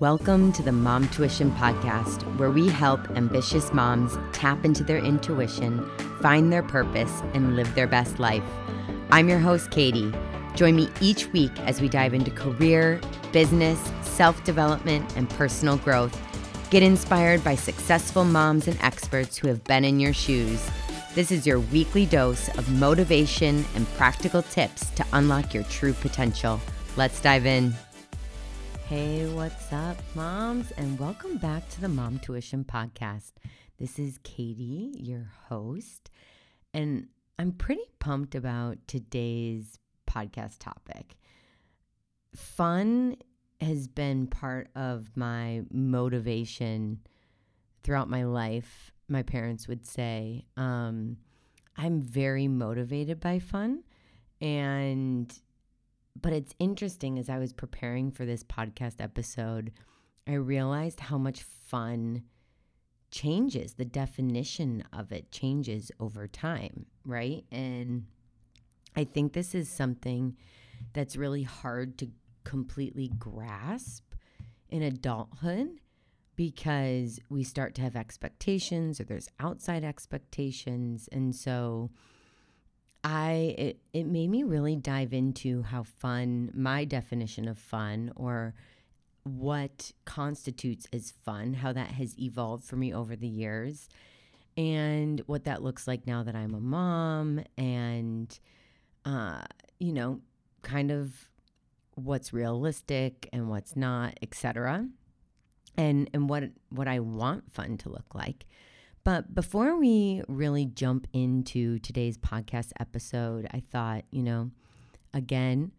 Welcome to the Mom Tuition Podcast, where we help ambitious moms tap into their intuition, find their purpose, and live their best life. I'm your host, Katie. Join me each week as we dive into career, business, self development, and personal growth. Get inspired by successful moms and experts who have been in your shoes. This is your weekly dose of motivation and practical tips to unlock your true potential. Let's dive in. Hey, what's up, moms? And welcome back to the Mom Tuition Podcast. This is Katie, your host, and I'm pretty pumped about today's podcast topic. Fun has been part of my motivation throughout my life. My parents would say, um, I'm very motivated by fun. And but it's interesting as I was preparing for this podcast episode, I realized how much fun changes. The definition of it changes over time, right? And I think this is something that's really hard to completely grasp in adulthood because we start to have expectations or there's outside expectations. And so, I it, it made me really dive into how fun my definition of fun or what constitutes as fun, how that has evolved for me over the years, and what that looks like now that I'm a mom, and uh, you know, kind of what's realistic and what's not, etc. And and what what I want fun to look like. But before we really jump into today's podcast episode, I thought, you know, again,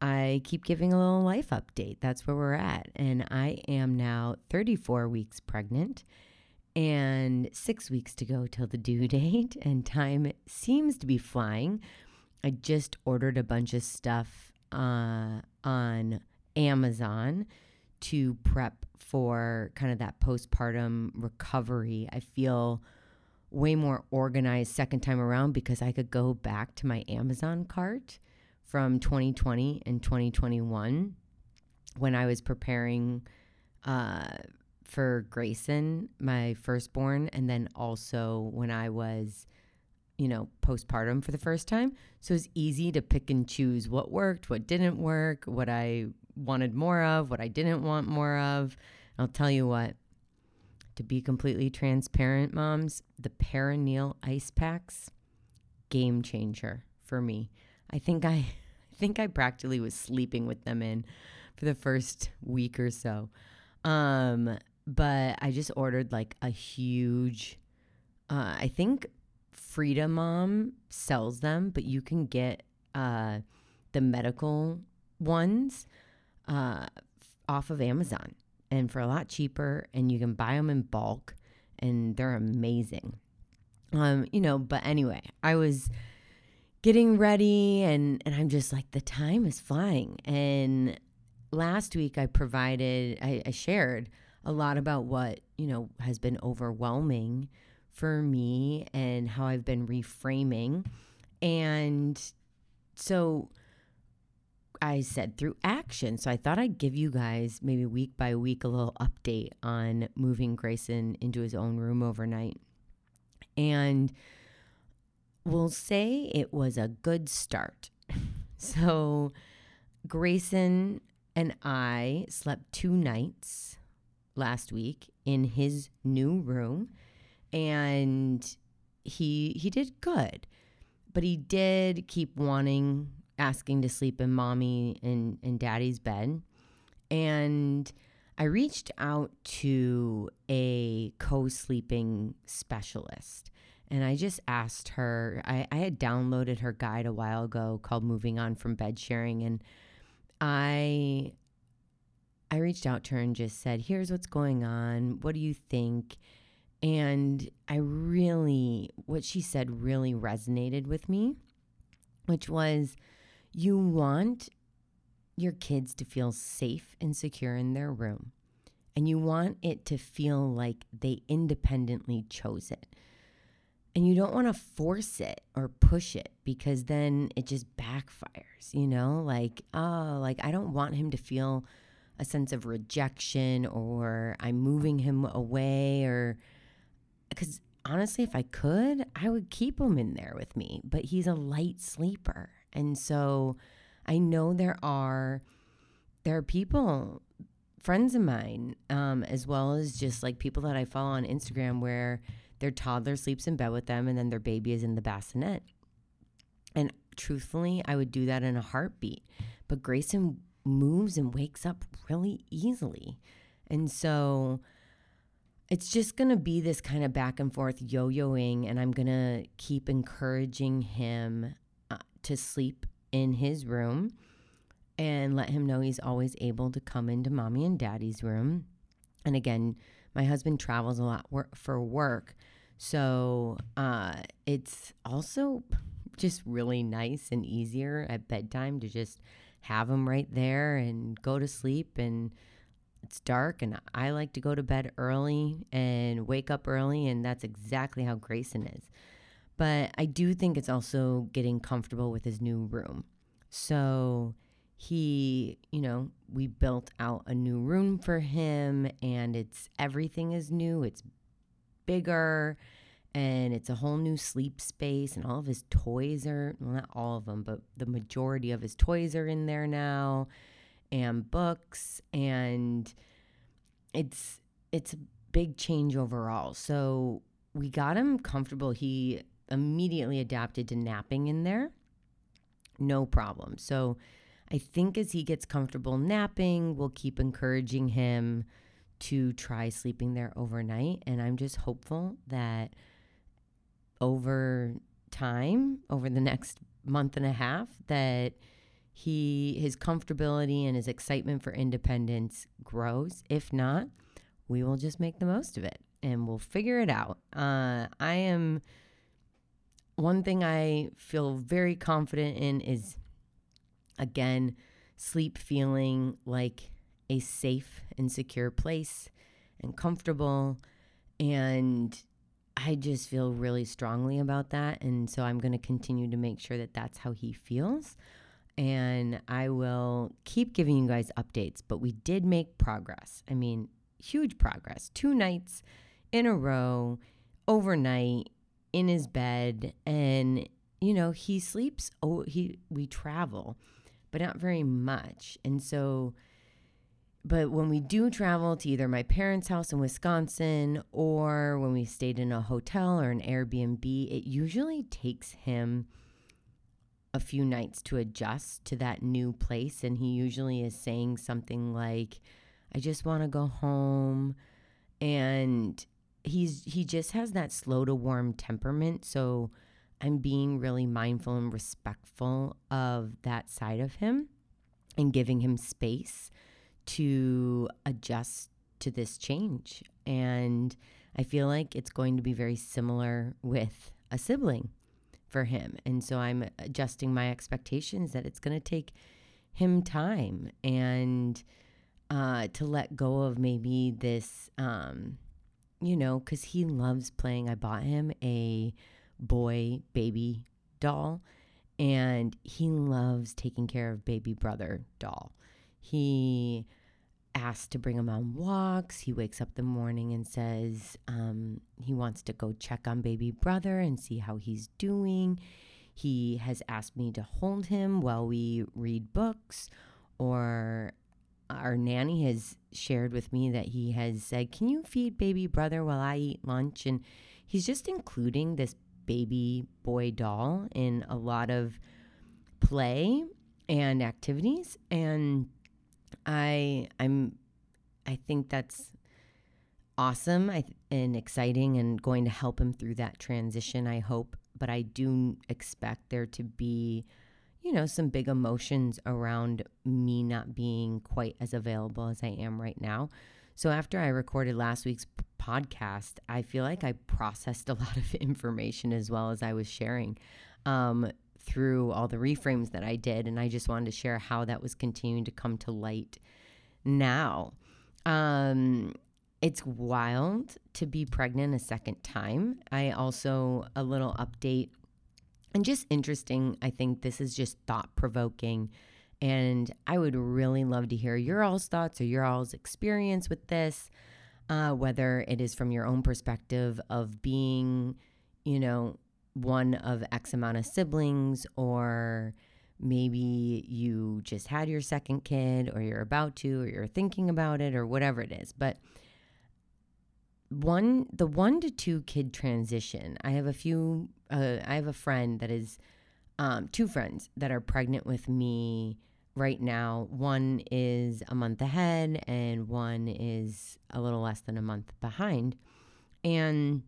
I keep giving a little life update. That's where we're at. And I am now 34 weeks pregnant and six weeks to go till the due date. And time seems to be flying. I just ordered a bunch of stuff uh, on Amazon to prep for kind of that postpartum recovery. I feel way more organized second time around because I could go back to my Amazon cart from 2020 and 2021 when I was preparing uh, for Grayson, my firstborn, and then also when I was, you know, postpartum for the first time. So it's easy to pick and choose what worked, what didn't work, what I wanted more of, what I didn't want more of. I'll tell you what, to be completely transparent, moms, the perineal ice packs, game changer for me. I think I, I think I practically was sleeping with them in for the first week or so. Um, but I just ordered like a huge, uh, I think Frida Mom sells them, but you can get uh, the medical ones uh, off of Amazon and for a lot cheaper, and you can buy them in bulk, and they're amazing. Um, you know, but anyway, I was getting ready, and and I'm just like, the time is flying. And last week, I provided, I, I shared a lot about what you know has been overwhelming for me and how I've been reframing, and so I said through action. So I thought I'd give you guys maybe week by week a little update on moving Grayson into his own room overnight. And we'll say it was a good start. so Grayson and I slept two nights last week in his new room and he he did good. But he did keep wanting asking to sleep in mommy and, and daddy's bed. And I reached out to a co sleeping specialist and I just asked her. I, I had downloaded her guide a while ago called Moving On from Bed Sharing. And I I reached out to her and just said, Here's what's going on. What do you think? And I really, what she said really resonated with me, which was you want your kids to feel safe and secure in their room. And you want it to feel like they independently chose it. And you don't want to force it or push it because then it just backfires, you know? Like, oh, like I don't want him to feel a sense of rejection or I'm moving him away or because honestly, if I could, I would keep him in there with me, but he's a light sleeper. And so I know there are there are people friends of mine um, as well as just like people that I follow on Instagram where their toddler sleeps in bed with them and then their baby is in the bassinet. And truthfully, I would do that in a heartbeat. But Grayson moves and wakes up really easily. And so it's just going to be this kind of back and forth yo yoing, and I'm going to keep encouraging him to sleep in his room and let him know he's always able to come into mommy and daddy's room. And again, my husband travels a lot for work. So uh, it's also just really nice and easier at bedtime to just have him right there and go to sleep and it's dark and I like to go to bed early and wake up early and that's exactly how Grayson is. But I do think it's also getting comfortable with his new room. So he, you know, we built out a new room for him and it's everything is new. It's bigger and it's a whole new sleep space and all of his toys are well not all of them but the majority of his toys are in there now and books and it's it's a big change overall. So we got him comfortable. He immediately adapted to napping in there. No problem. So I think as he gets comfortable napping, we'll keep encouraging him to try sleeping there overnight and I'm just hopeful that over time, over the next month and a half that he his comfortability and his excitement for independence grows. If not, we will just make the most of it and we'll figure it out. Uh, I am one thing I feel very confident in is again sleep feeling like a safe and secure place and comfortable and I just feel really strongly about that and so I'm going to continue to make sure that that's how he feels and I will keep giving you guys updates. But we did make progress. I mean, huge progress. Two nights in a row, overnight, in his bed, and you know he sleeps. Oh, he we travel, but not very much, and so. But when we do travel to either my parents' house in Wisconsin or when we stayed in a hotel or an Airbnb, it usually takes him a few nights to adjust to that new place. And he usually is saying something like, I just want to go home. And he's he just has that slow to warm temperament. So I'm being really mindful and respectful of that side of him and giving him space to adjust to this change. And I feel like it's going to be very similar with a sibling for him. And so I'm adjusting my expectations that it's going to take him time and uh, to let go of maybe this, um, you know, because he loves playing. I bought him a boy baby doll and he loves taking care of baby brother doll. He asked to bring him on walks. He wakes up the morning and says um, he wants to go check on baby brother and see how he's doing. He has asked me to hold him while we read books, or our nanny has shared with me that he has said, Can you feed baby brother while I eat lunch? And he's just including this baby boy doll in a lot of play and activities. And I I'm I think that's awesome and exciting and going to help him through that transition, I hope. But I do expect there to be, you know, some big emotions around me not being quite as available as I am right now. So after I recorded last week's podcast, I feel like I processed a lot of information as well as I was sharing. Um, through all the reframes that I did, and I just wanted to share how that was continuing to come to light now. Um, it's wild to be pregnant a second time. I also, a little update, and just interesting. I think this is just thought provoking And I would really love to hear your all's thoughts or your all's experience with this, uh, whether it is from your own perspective of being, you know, one of X amount of siblings, or maybe you just had your second kid, or you're about to, or you're thinking about it, or whatever it is. But one, the one to two kid transition, I have a few, uh, I have a friend that is, um, two friends that are pregnant with me right now. One is a month ahead, and one is a little less than a month behind. And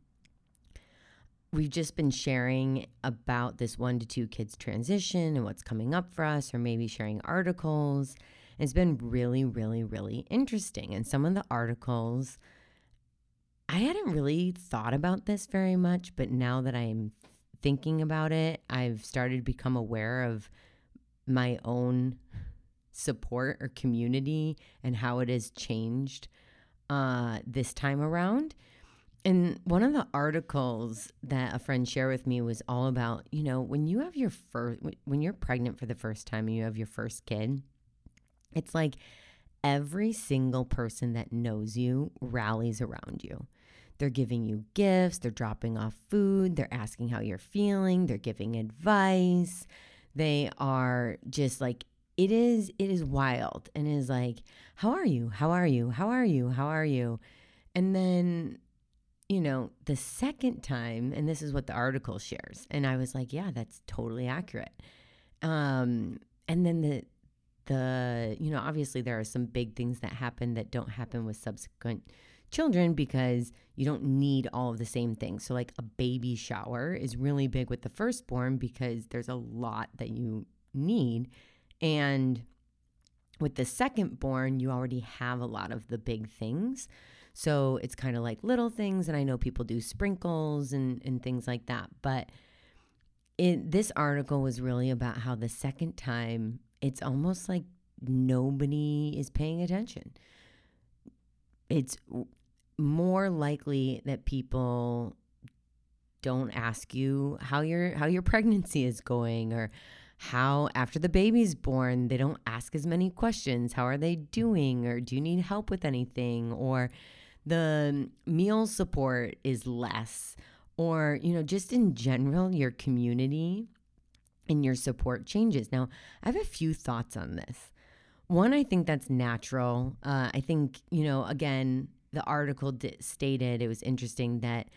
we've just been sharing about this one to two kids transition and what's coming up for us, or maybe sharing articles. It's been really, really, really interesting. And some of the articles, I hadn't really thought about this very much, but now that I'm thinking about it, I've started to become aware of my own support or community and how it has changed uh, this time around. And one of the articles that a friend shared with me was all about, you know, when you have your first, when you're pregnant for the first time and you have your first kid, it's like every single person that knows you rallies around you. They're giving you gifts, they're dropping off food, they're asking how you're feeling, they're giving advice. They are just like it is it is wild and is like how are you? How are you? How are you? How are you? And then you know the second time and this is what the article shares and i was like yeah that's totally accurate. Um and then the the you know obviously there are some big things that happen that don't happen with subsequent children because you don't need all of the same things so like a baby shower is really big with the firstborn because there's a lot that you need and with the second born, you already have a lot of the big things. So it's kind of like little things. And I know people do sprinkles and, and things like that. But it, this article was really about how the second time, it's almost like nobody is paying attention. It's more likely that people don't ask you how your how your pregnancy is going or how after the baby's born they don't ask as many questions how are they doing or do you need help with anything or the meal support is less or you know just in general your community and your support changes now i have a few thoughts on this one i think that's natural uh, i think you know again the article d- stated it was interesting that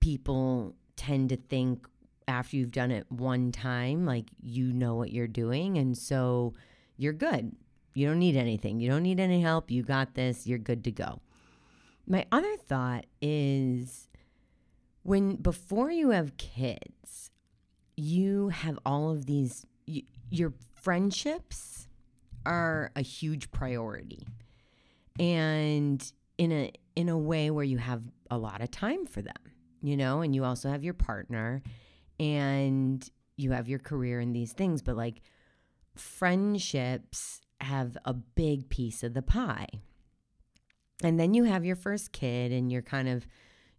people tend to think after you've done it one time, like you know what you're doing. And so you're good. You don't need anything. You don't need any help. You got this. You're good to go. My other thought is when before you have kids, you have all of these, you, your friendships are a huge priority. And in a in a way where you have a lot of time for them, you know, and you also have your partner and you have your career and these things, but like friendships have a big piece of the pie. And then you have your first kid and you're kind of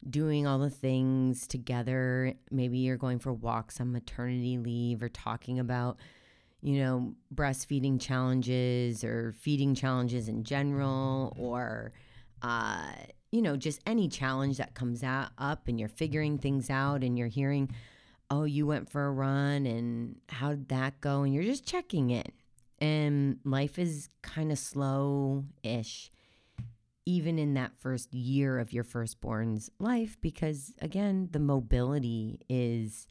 doing all the things together. Maybe you're going for walks on maternity leave or talking about, you know, breastfeeding challenges or feeding challenges in general or, uh, you know, just any challenge that comes out, up and you're figuring things out and you're hearing oh, you went for a run and how did that go? And you're just checking in. And life is kind of slow ish, even in that first year of your firstborn's life, because again, the mobility is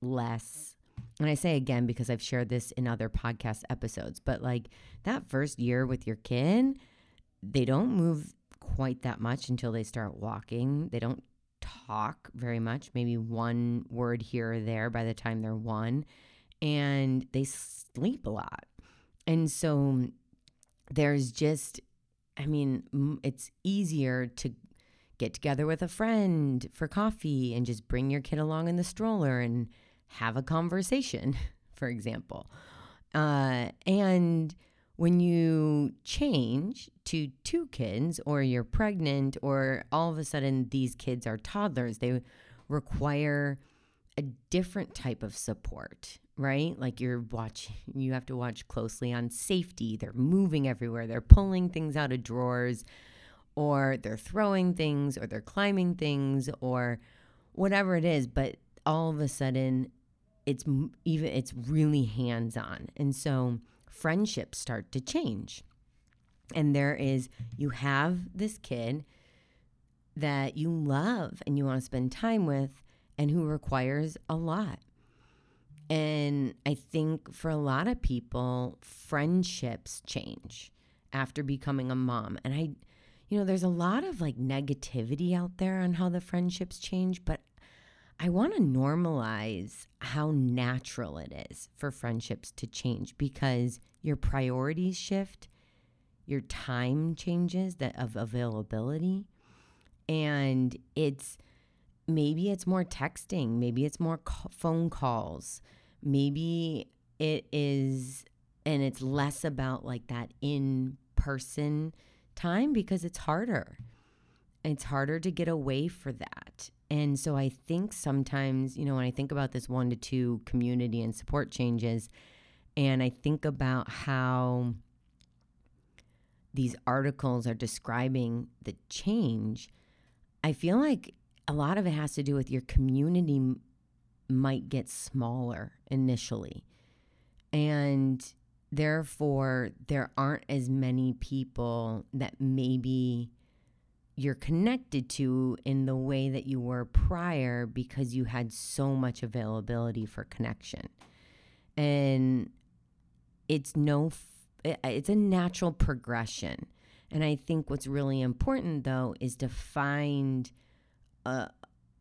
less. And I say again because I've shared this in other podcast episodes, but like that first year with your kid, they don't move quite that much until they start walking. They don't talk very much, maybe one word here or there by the time they're one, and they sleep a lot. And so there's just, I mean, it's easier to get together with a friend for coffee and just bring your kid along in the stroller and have a conversation, for example. Uh, and when you change to two kids or you're pregnant or all of a sudden these kids are toddlers, they require a different type of support. Right? Like you're watching, you have to watch closely on safety. They're moving everywhere, they're pulling things out of drawers, or they're throwing things, or they're climbing things, or whatever it is. But all of a sudden, it's even, it's really hands on. And so friendships start to change. And there is, you have this kid that you love and you want to spend time with and who requires a lot. And I think for a lot of people, friendships change after becoming a mom. And I, you know, there's a lot of like negativity out there on how the friendships change, but I want to normalize how natural it is for friendships to change because your priorities shift, your time changes that of availability, and it's maybe it's more texting, maybe it's more phone calls, maybe it is, and it's less about like that in person time because it's harder. It's harder to get away for that. And so I think sometimes, you know, when I think about this one to two community and support changes, and I think about how these articles are describing the change, I feel like a lot of it has to do with your community might get smaller initially. And therefore, there aren't as many people that maybe you're connected to in the way that you were prior because you had so much availability for connection. And it's no it's a natural progression. And I think what's really important though is to find a,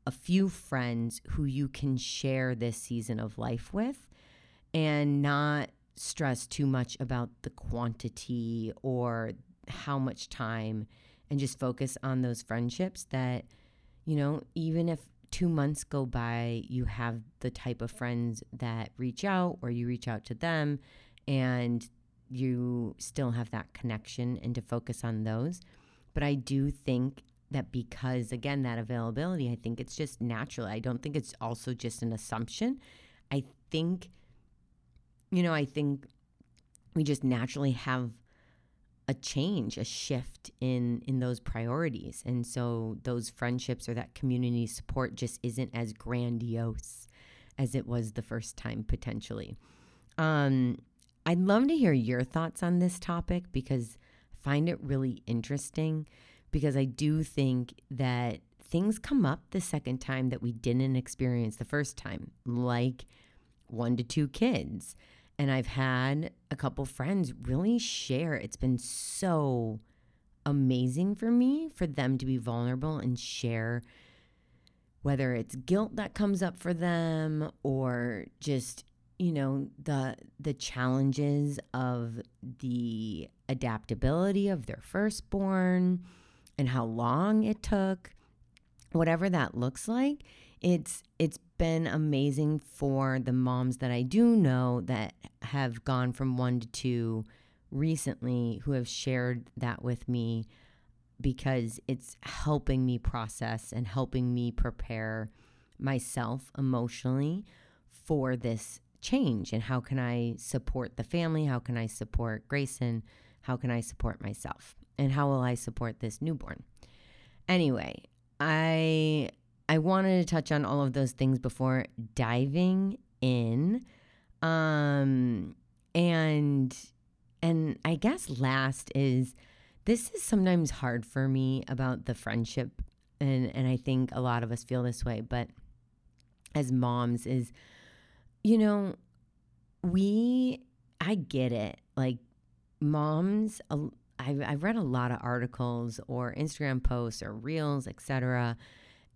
a few friends who you can share this season of life with and not stress too much about the quantity or how much time and just focus on those friendships that, you know, even if two months go by, you have the type of friends that reach out or you reach out to them and you still have that connection and to focus on those. But I do think that because, again, that availability, I think it's just natural. I don't think it's also just an assumption. I think, you know, I think we just naturally have a change, a shift in in those priorities. And so those friendships or that community support just isn't as grandiose as it was the first time potentially. Um I'd love to hear your thoughts on this topic because I find it really interesting because I do think that things come up the second time that we didn't experience the first time, like one to two kids. And I've had a couple friends really share. It's been so amazing for me for them to be vulnerable and share whether it's guilt that comes up for them or just you know the the challenges of the adaptability of their firstborn and how long it took whatever that looks like it's it's been amazing for the moms that I do know that have gone from 1 to 2 recently who have shared that with me because it's helping me process and helping me prepare myself emotionally for this change and how can I support the family? How can I support Grayson? How can I support myself? And how will I support this newborn? Anyway, I I wanted to touch on all of those things before diving in. Um and and I guess last is this is sometimes hard for me about the friendship and and I think a lot of us feel this way, but as moms is you know, we, I get it. Like, moms, I've, I've read a lot of articles or Instagram posts or reels, etc.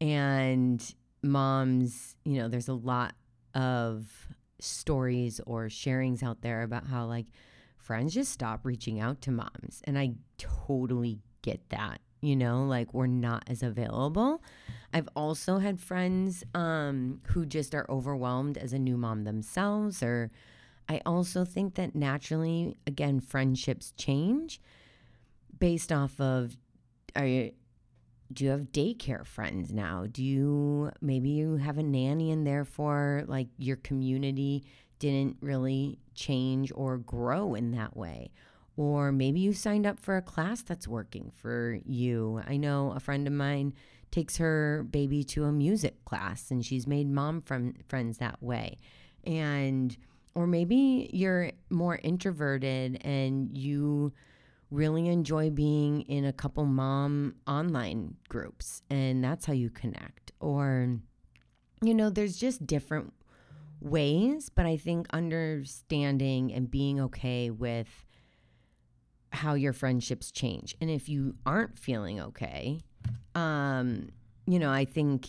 And moms, you know, there's a lot of stories or sharings out there about how, like, friends just stop reaching out to moms. And I totally get that you know like we're not as available i've also had friends um, who just are overwhelmed as a new mom themselves or i also think that naturally again friendships change based off of are you do you have daycare friends now do you maybe you have a nanny and therefore like your community didn't really change or grow in that way. Or maybe you signed up for a class that's working for you. I know a friend of mine takes her baby to a music class and she's made mom from friends that way. And or maybe you're more introverted and you really enjoy being in a couple mom online groups and that's how you connect. Or you know, there's just different ways, but I think understanding and being okay with how your friendships change. And if you aren't feeling okay, um, you know, I think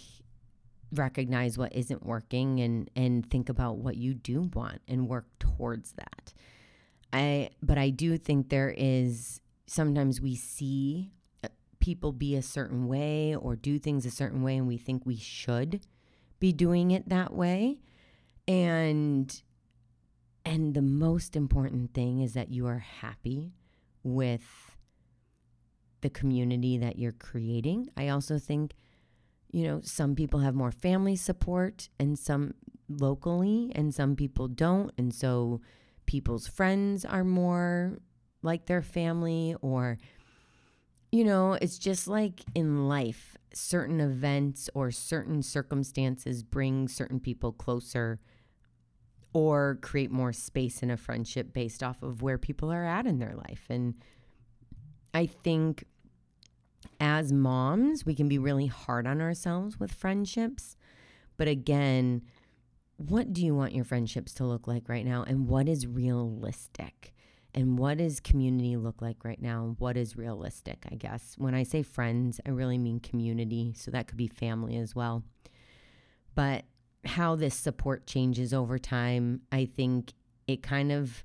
recognize what isn't working and and think about what you do want and work towards that. I but I do think there is sometimes we see uh, people be a certain way or do things a certain way and we think we should be doing it that way and and the most important thing is that you are happy with the community that you're creating. I also think you know, some people have more family support and some locally and some people don't and so people's friends are more like their family or you know, it's just like in life, certain events or certain circumstances bring certain people closer or create more space in a friendship based off of where people are at in their life. And I think as moms, we can be really hard on ourselves with friendships. But again, what do you want your friendships to look like right now? And what is realistic? And what does community look like right now? What is realistic, I guess? When I say friends, I really mean community. So that could be family as well. But how this support changes over time, I think it kind of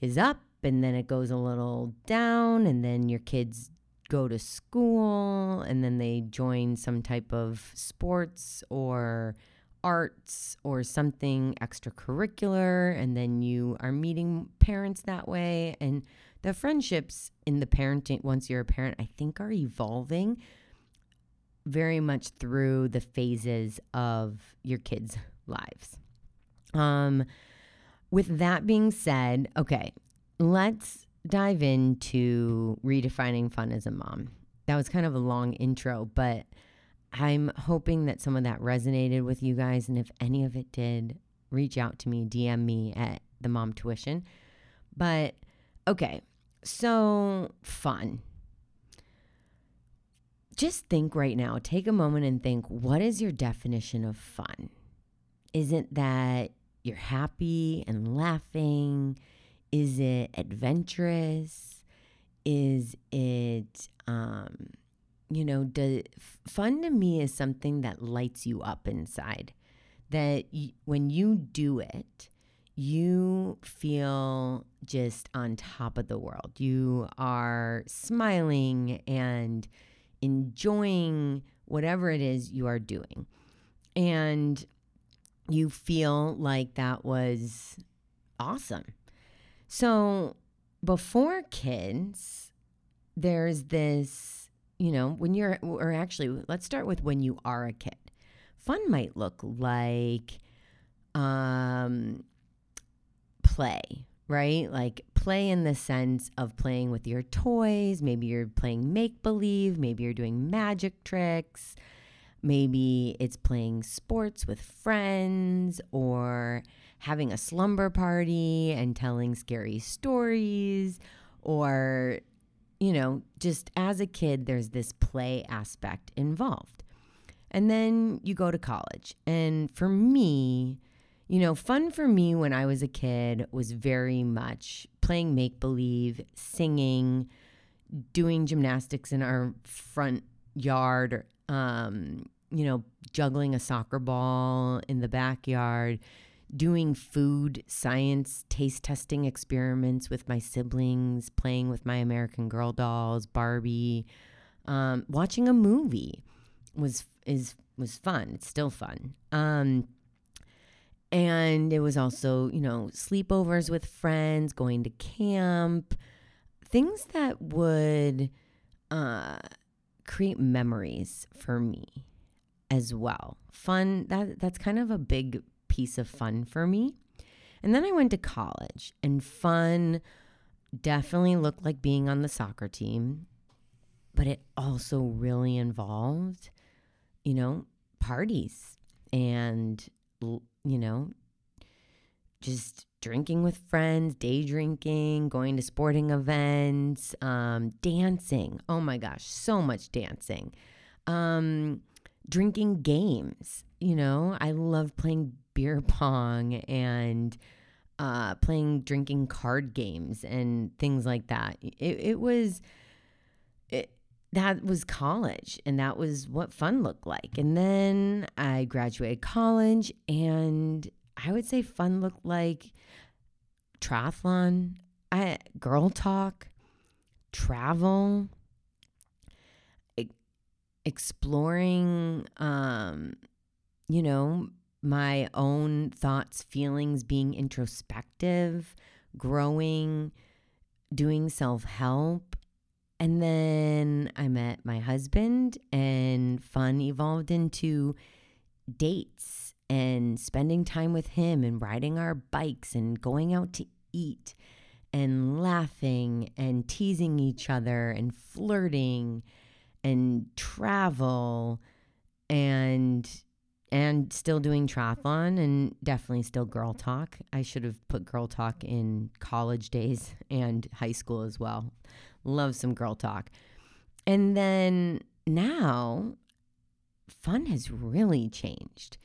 is up and then it goes a little down, and then your kids go to school and then they join some type of sports or arts or something extracurricular and then you are meeting parents that way. And the friendships in the parenting once you're a parent i think are evolving very much through the phases of your kids lives. Um with that being said okay let's dive into redefining fun as a mom. That was kind of a long intro but I'm hoping that some of that resonated with you guys. And if any of it did, reach out to me, DM me at the mom tuition. But okay, so fun. Just think right now, take a moment and think what is your definition of fun? Is it that you're happy and laughing? Is it adventurous? Is it um, you know, do, fun to me is something that lights you up inside. That y- when you do it, you feel just on top of the world. You are smiling and enjoying whatever it is you are doing. And you feel like that was awesome. So before kids, there's this you know, when you're, or actually, let's start with when you are a kid. Fun might look like um, play, right? Like play in the sense of playing with your toys. Maybe you're playing make believe. Maybe you're doing magic tricks. Maybe it's playing sports with friends or having a slumber party and telling scary stories or you know, just as a kid, there's this play aspect involved. And then you go to college. And for me, you know, fun for me when I was a kid was very much playing make believe, singing, doing gymnastics in our front yard, um, you know, juggling a soccer ball in the backyard, doing food science taste testing experiments with my siblings, playing with my American Girl dolls, Barbie, um, watching a movie was is was fun. It's still fun. Um, and it was also, you know, sleepovers with friends, going to camp, things that would uh, create memories for me as well. Fun that that's kind of a big piece of fun for me. And then I went to college, and fun definitely looked like being on the soccer team, but it also really involved, you know, parties and, you know, just drinking with friends, day drinking, going to sporting events, um, dancing. Oh my gosh, so much dancing. Um, drinking games. You know, I love playing beer pong and uh, playing drinking card games and things like that. It, it was it, that was college and that was what fun looked like. And then I graduated college and I would say fun looked like triathlon, I, girl talk, travel, exploring, um, you know, my own thoughts, feelings, being introspective, growing, doing self help. And then I met my husband, and fun evolved into dates and spending time with him and riding our bikes and going out to eat and laughing and teasing each other and flirting and travel and and still doing triathlon and definitely still girl talk. I should have put girl talk in college days and high school as well. Love some girl talk. And then now fun has really changed.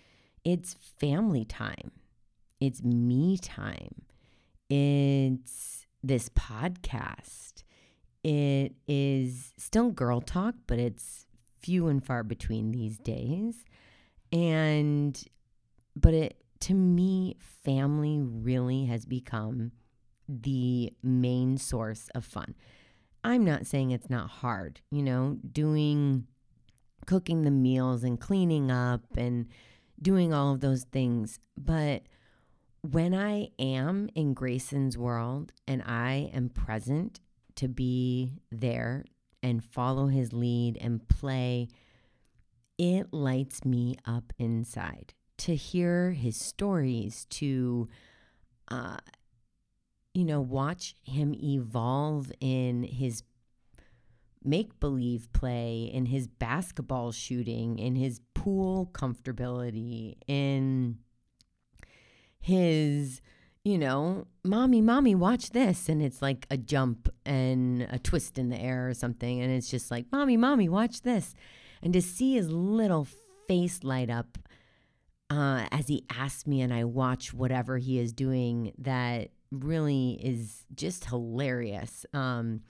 It's family time. It's me time. It's this podcast. It is still girl talk, but it's few and far between these days. And, but it, to me, family really has become the main source of fun. I'm not saying it's not hard, you know, doing, cooking the meals and cleaning up and doing all of those things. But when I am in Grayson's world and I am present to be there and follow his lead and play, it lights me up inside to hear his stories, to, uh, you know, watch him evolve in his make believe play, in his basketball shooting, in his pool comfortability, in his, you know, mommy, mommy, watch this. And it's like a jump and a twist in the air or something. And it's just like, mommy, mommy, watch this. And to see his little face light up uh, as he asks me and I watch whatever he is doing, that really is just hilarious. Um,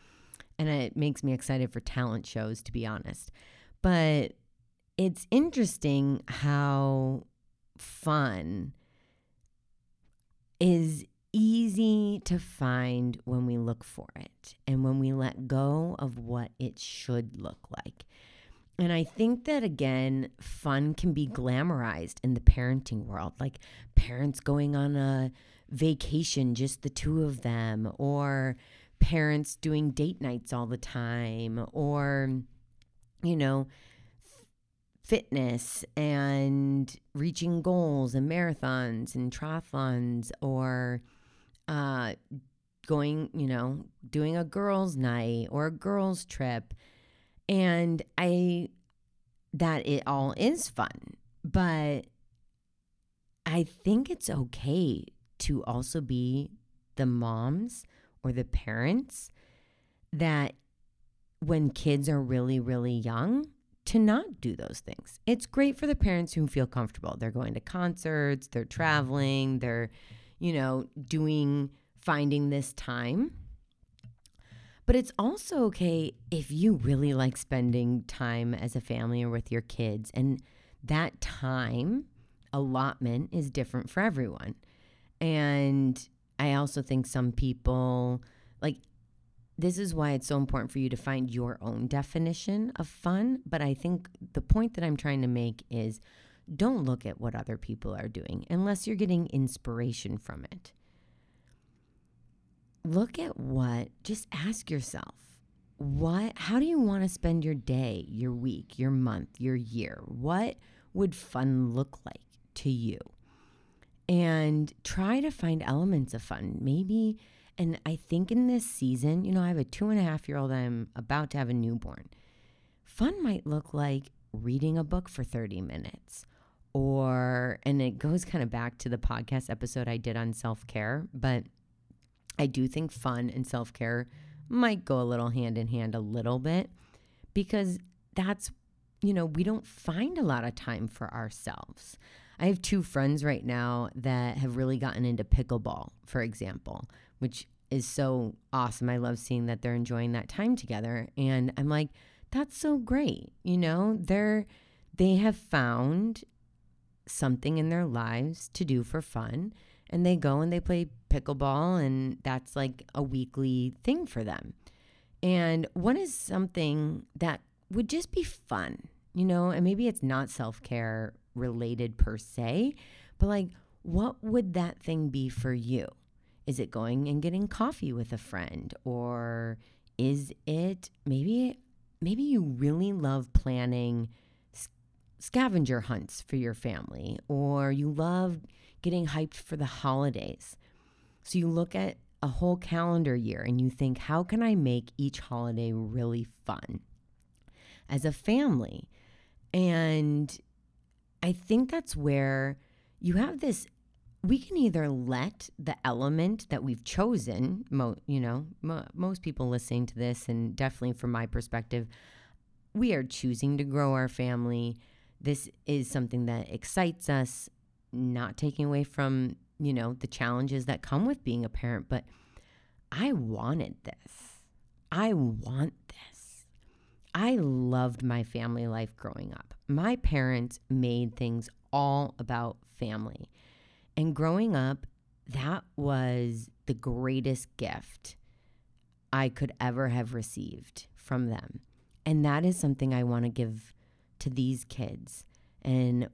and it makes me excited for talent shows, to be honest. But it's interesting how fun is easy to find when we look for it and when we let go of what it should look like. And I think that again, fun can be glamorized in the parenting world, like parents going on a vacation, just the two of them, or parents doing date nights all the time, or, you know, fitness and reaching goals and marathons and triathlons or uh, going, you know, doing a girls' night or a girls' trip. And I, that it all is fun, but I think it's okay to also be the moms or the parents that when kids are really, really young, to not do those things. It's great for the parents who feel comfortable. They're going to concerts, they're mm-hmm. traveling, they're, you know, doing, finding this time. But it's also okay if you really like spending time as a family or with your kids. And that time allotment is different for everyone. And I also think some people, like, this is why it's so important for you to find your own definition of fun. But I think the point that I'm trying to make is don't look at what other people are doing unless you're getting inspiration from it. Look at what, just ask yourself, what, how do you want to spend your day, your week, your month, your year? What would fun look like to you? and try to find elements of fun. Maybe, and I think in this season, you know, I have a two and a half year old, I'm about to have a newborn. Fun might look like reading a book for 30 minutes or and it goes kind of back to the podcast episode I did on self-care, but I do think fun and self-care might go a little hand in hand a little bit because that's you know, we don't find a lot of time for ourselves. I have two friends right now that have really gotten into pickleball, for example, which is so awesome. I love seeing that they're enjoying that time together and I'm like that's so great. You know, they're they have found something in their lives to do for fun and they go and they play pickleball and that's like a weekly thing for them. And what is something that would just be fun, you know, and maybe it's not self-care related per se, but like what would that thing be for you? Is it going and getting coffee with a friend or is it maybe maybe you really love planning scavenger hunts for your family, or you love getting hyped for the holidays. So you look at a whole calendar year and you think, how can I make each holiday really fun as a family? And I think that's where you have this. We can either let the element that we've chosen, mo, you know, mo, most people listening to this, and definitely from my perspective, we are choosing to grow our family this is something that excites us, not taking away from, you know, the challenges that come with being a parent, but I wanted this. I want this. I loved my family life growing up. My parents made things all about family. And growing up, that was the greatest gift I could ever have received from them. And that is something I want to give to these kids. And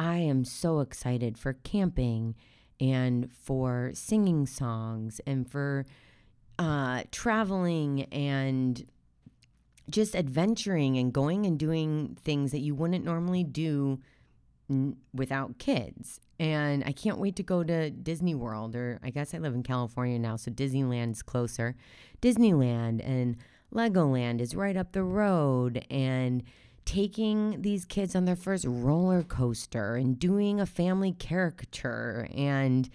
I am so excited for camping and for singing songs and for uh, traveling and just adventuring and going and doing things that you wouldn't normally do n- without kids. And I can't wait to go to Disney World, or I guess I live in California now, so Disneyland's closer. Disneyland and Legoland is right up the road. And taking these kids on their first roller coaster and doing a family caricature and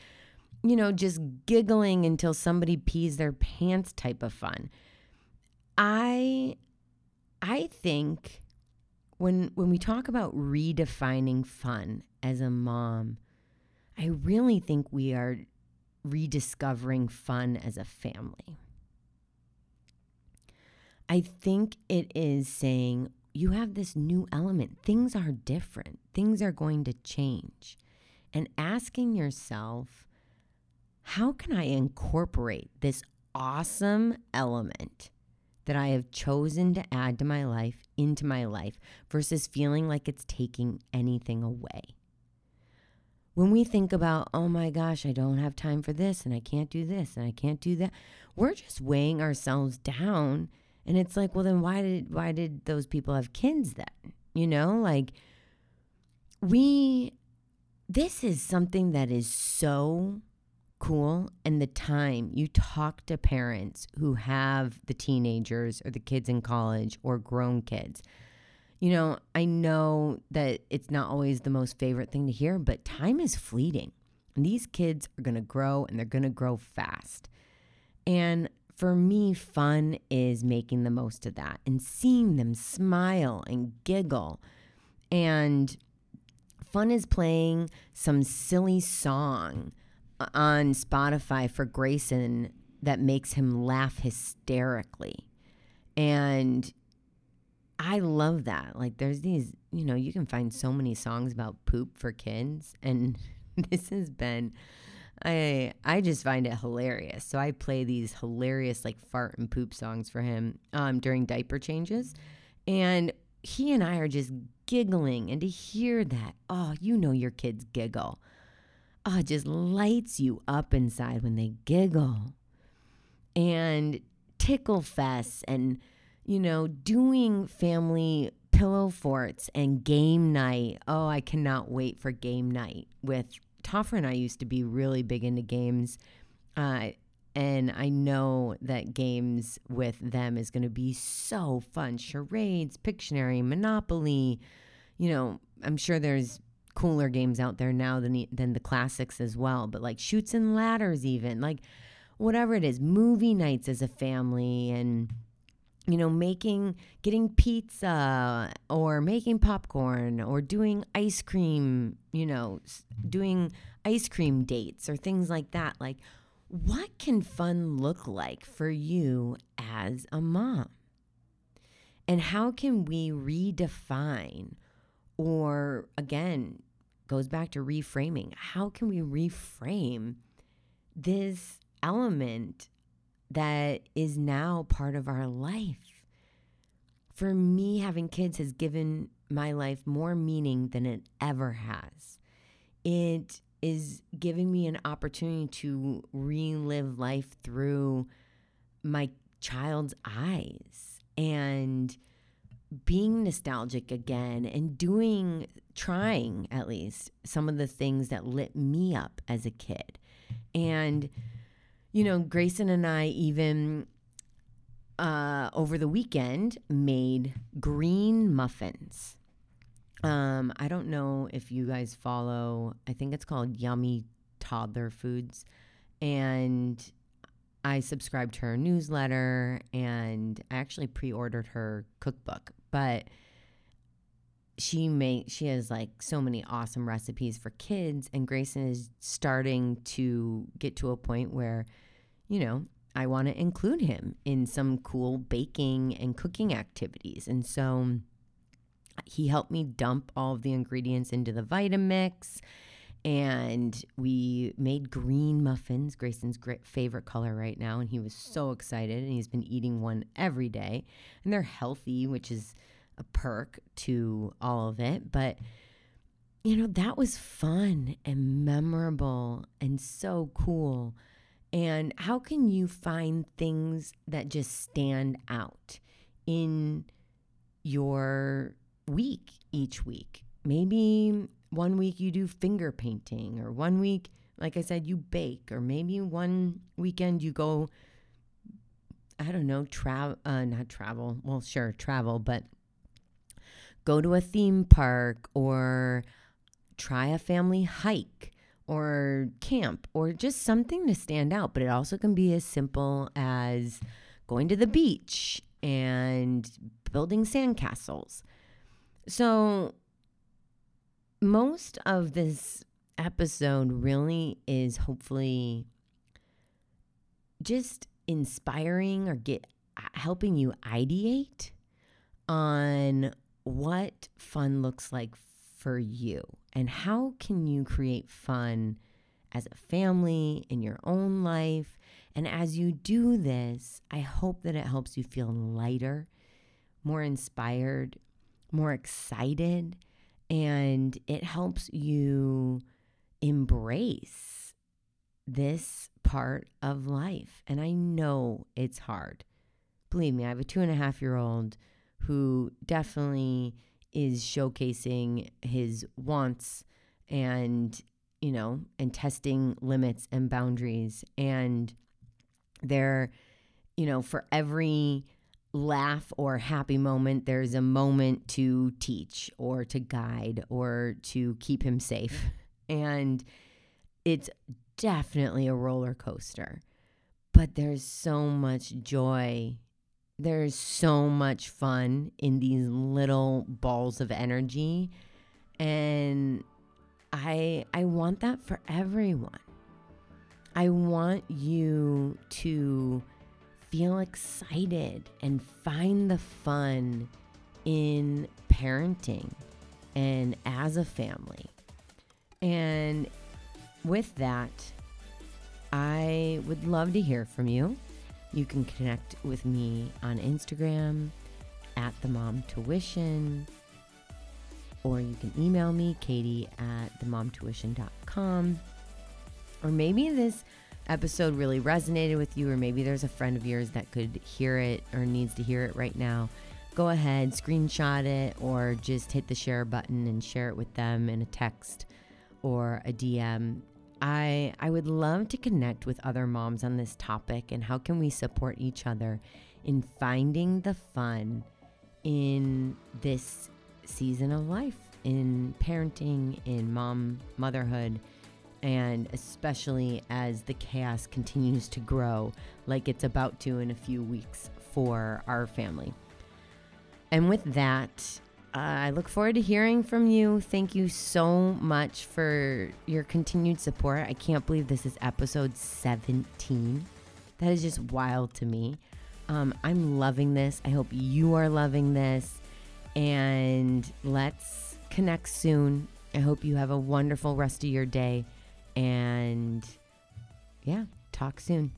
you know just giggling until somebody pees their pants type of fun. I i think when when we talk about redefining fun as a mom i really think we are rediscovering fun as a family. I think it is saying, you have this new element. Things are different, things are going to change. And asking yourself, how can I incorporate this awesome element that I have chosen to add to my life into my life versus feeling like it's taking anything away? When we think about, oh my gosh, I don't have time for this and I can't do this and I can't do that, we're just weighing ourselves down and it's like, well, then why did why did those people have kids then? You know, like we this is something that is so cool and the time you talk to parents who have the teenagers or the kids in college or grown kids. You know i know that it's not always the most favorite thing to hear but time is fleeting. And these kids are going to grow and they're going to grow fast. And for me, fun is making the most of that and seeing them smile and giggle. And fun is playing some silly song uh, on Spotify for Grayson that makes him laugh hysterically. And I love that. Like, there's these, you know, you can find so many songs about poop for kids. And this has been I I just find it hilarious. So I play these hilarious like fart and poop songs for him um, during diaper changes, and he and I are just giggling. And to hear that, oh, you know your kids giggle. Oh, it just lights you up inside when they giggle. And tickle fests and you know doing family pillow forts and game night. Oh, I cannot wait for game night with Toffer and I used to be really big into games. Uh, and I know that games with them is going to be so fun. Charades, Pictionary, Monopoly. You know, I'm sure there's cooler games out there now than than the classics as well. But like Chutes and Ladders, even like whatever it is, movie nights as a family, and you know, making getting pizza or making popcorn or doing ice cream. You know, doing ice cream dates or things like that. Like what can fun look like for you as a mom? And how can we redefine, or again, goes back to reframing, how can we reframe this element that is now part of our life? For me, having kids has given my life more meaning than it ever has. It is giving me an opportunity to relive life through my child's eyes and being nostalgic again and doing, trying at least, some of the things that lit me up as a kid. And, you know, Grayson and I even uh, over the weekend made green muffins. Um, I don't know if you guys follow, I think it's called Yummy Toddler Foods. And I subscribed to her newsletter and I actually pre ordered her cookbook. But she made she has like so many awesome recipes for kids and Grayson is starting to get to a point where you know I want to include him in some cool baking and cooking activities and so he helped me dump all of the ingredients into the Vitamix. And we made green muffins, Grayson's favorite color right now. And he was so excited. And he's been eating one every day. And they're healthy, which is a perk to all of it. But, you know, that was fun and memorable and so cool. And how can you find things that just stand out in your week each week. Maybe one week you do finger painting, or one week, like I said, you bake, or maybe one weekend you go, I don't know, travel, uh, not travel, well, sure, travel, but go to a theme park or try a family hike or camp or just something to stand out. But it also can be as simple as going to the beach and building sandcastles. So, most of this episode really is hopefully just inspiring or get helping you ideate on what fun looks like for you and how can you create fun as a family in your own life and as you do this i hope that it helps you feel lighter more inspired more excited and it helps you embrace this part of life. And I know it's hard. Believe me, I have a two and a half year old who definitely is showcasing his wants and, you know, and testing limits and boundaries. And they're, you know, for every laugh or happy moment, there's a moment to teach or to guide or to keep him safe. And it's definitely a roller coaster, but there's so much joy. There's so much fun in these little balls of energy. And I I want that for everyone. I want you to feel excited and find the fun in parenting and as a family. And with that, I would love to hear from you. You can connect with me on Instagram at the mom tuition, or you can email me, Katie at themomtuition.com. Or maybe this episode really resonated with you, or maybe there's a friend of yours that could hear it or needs to hear it right now, go ahead, screenshot it, or just hit the share button and share it with them in a text or a DM. I I would love to connect with other moms on this topic and how can we support each other in finding the fun in this season of life, in parenting, in mom motherhood, and especially as the chaos continues to grow like it's about to in a few weeks for our family. And with that, I look forward to hearing from you. Thank you so much for your continued support. I can't believe this is episode 17. That is just wild to me. Um, I'm loving this. I hope you are loving this. And let's connect soon. I hope you have a wonderful rest of your day. And yeah, talk soon.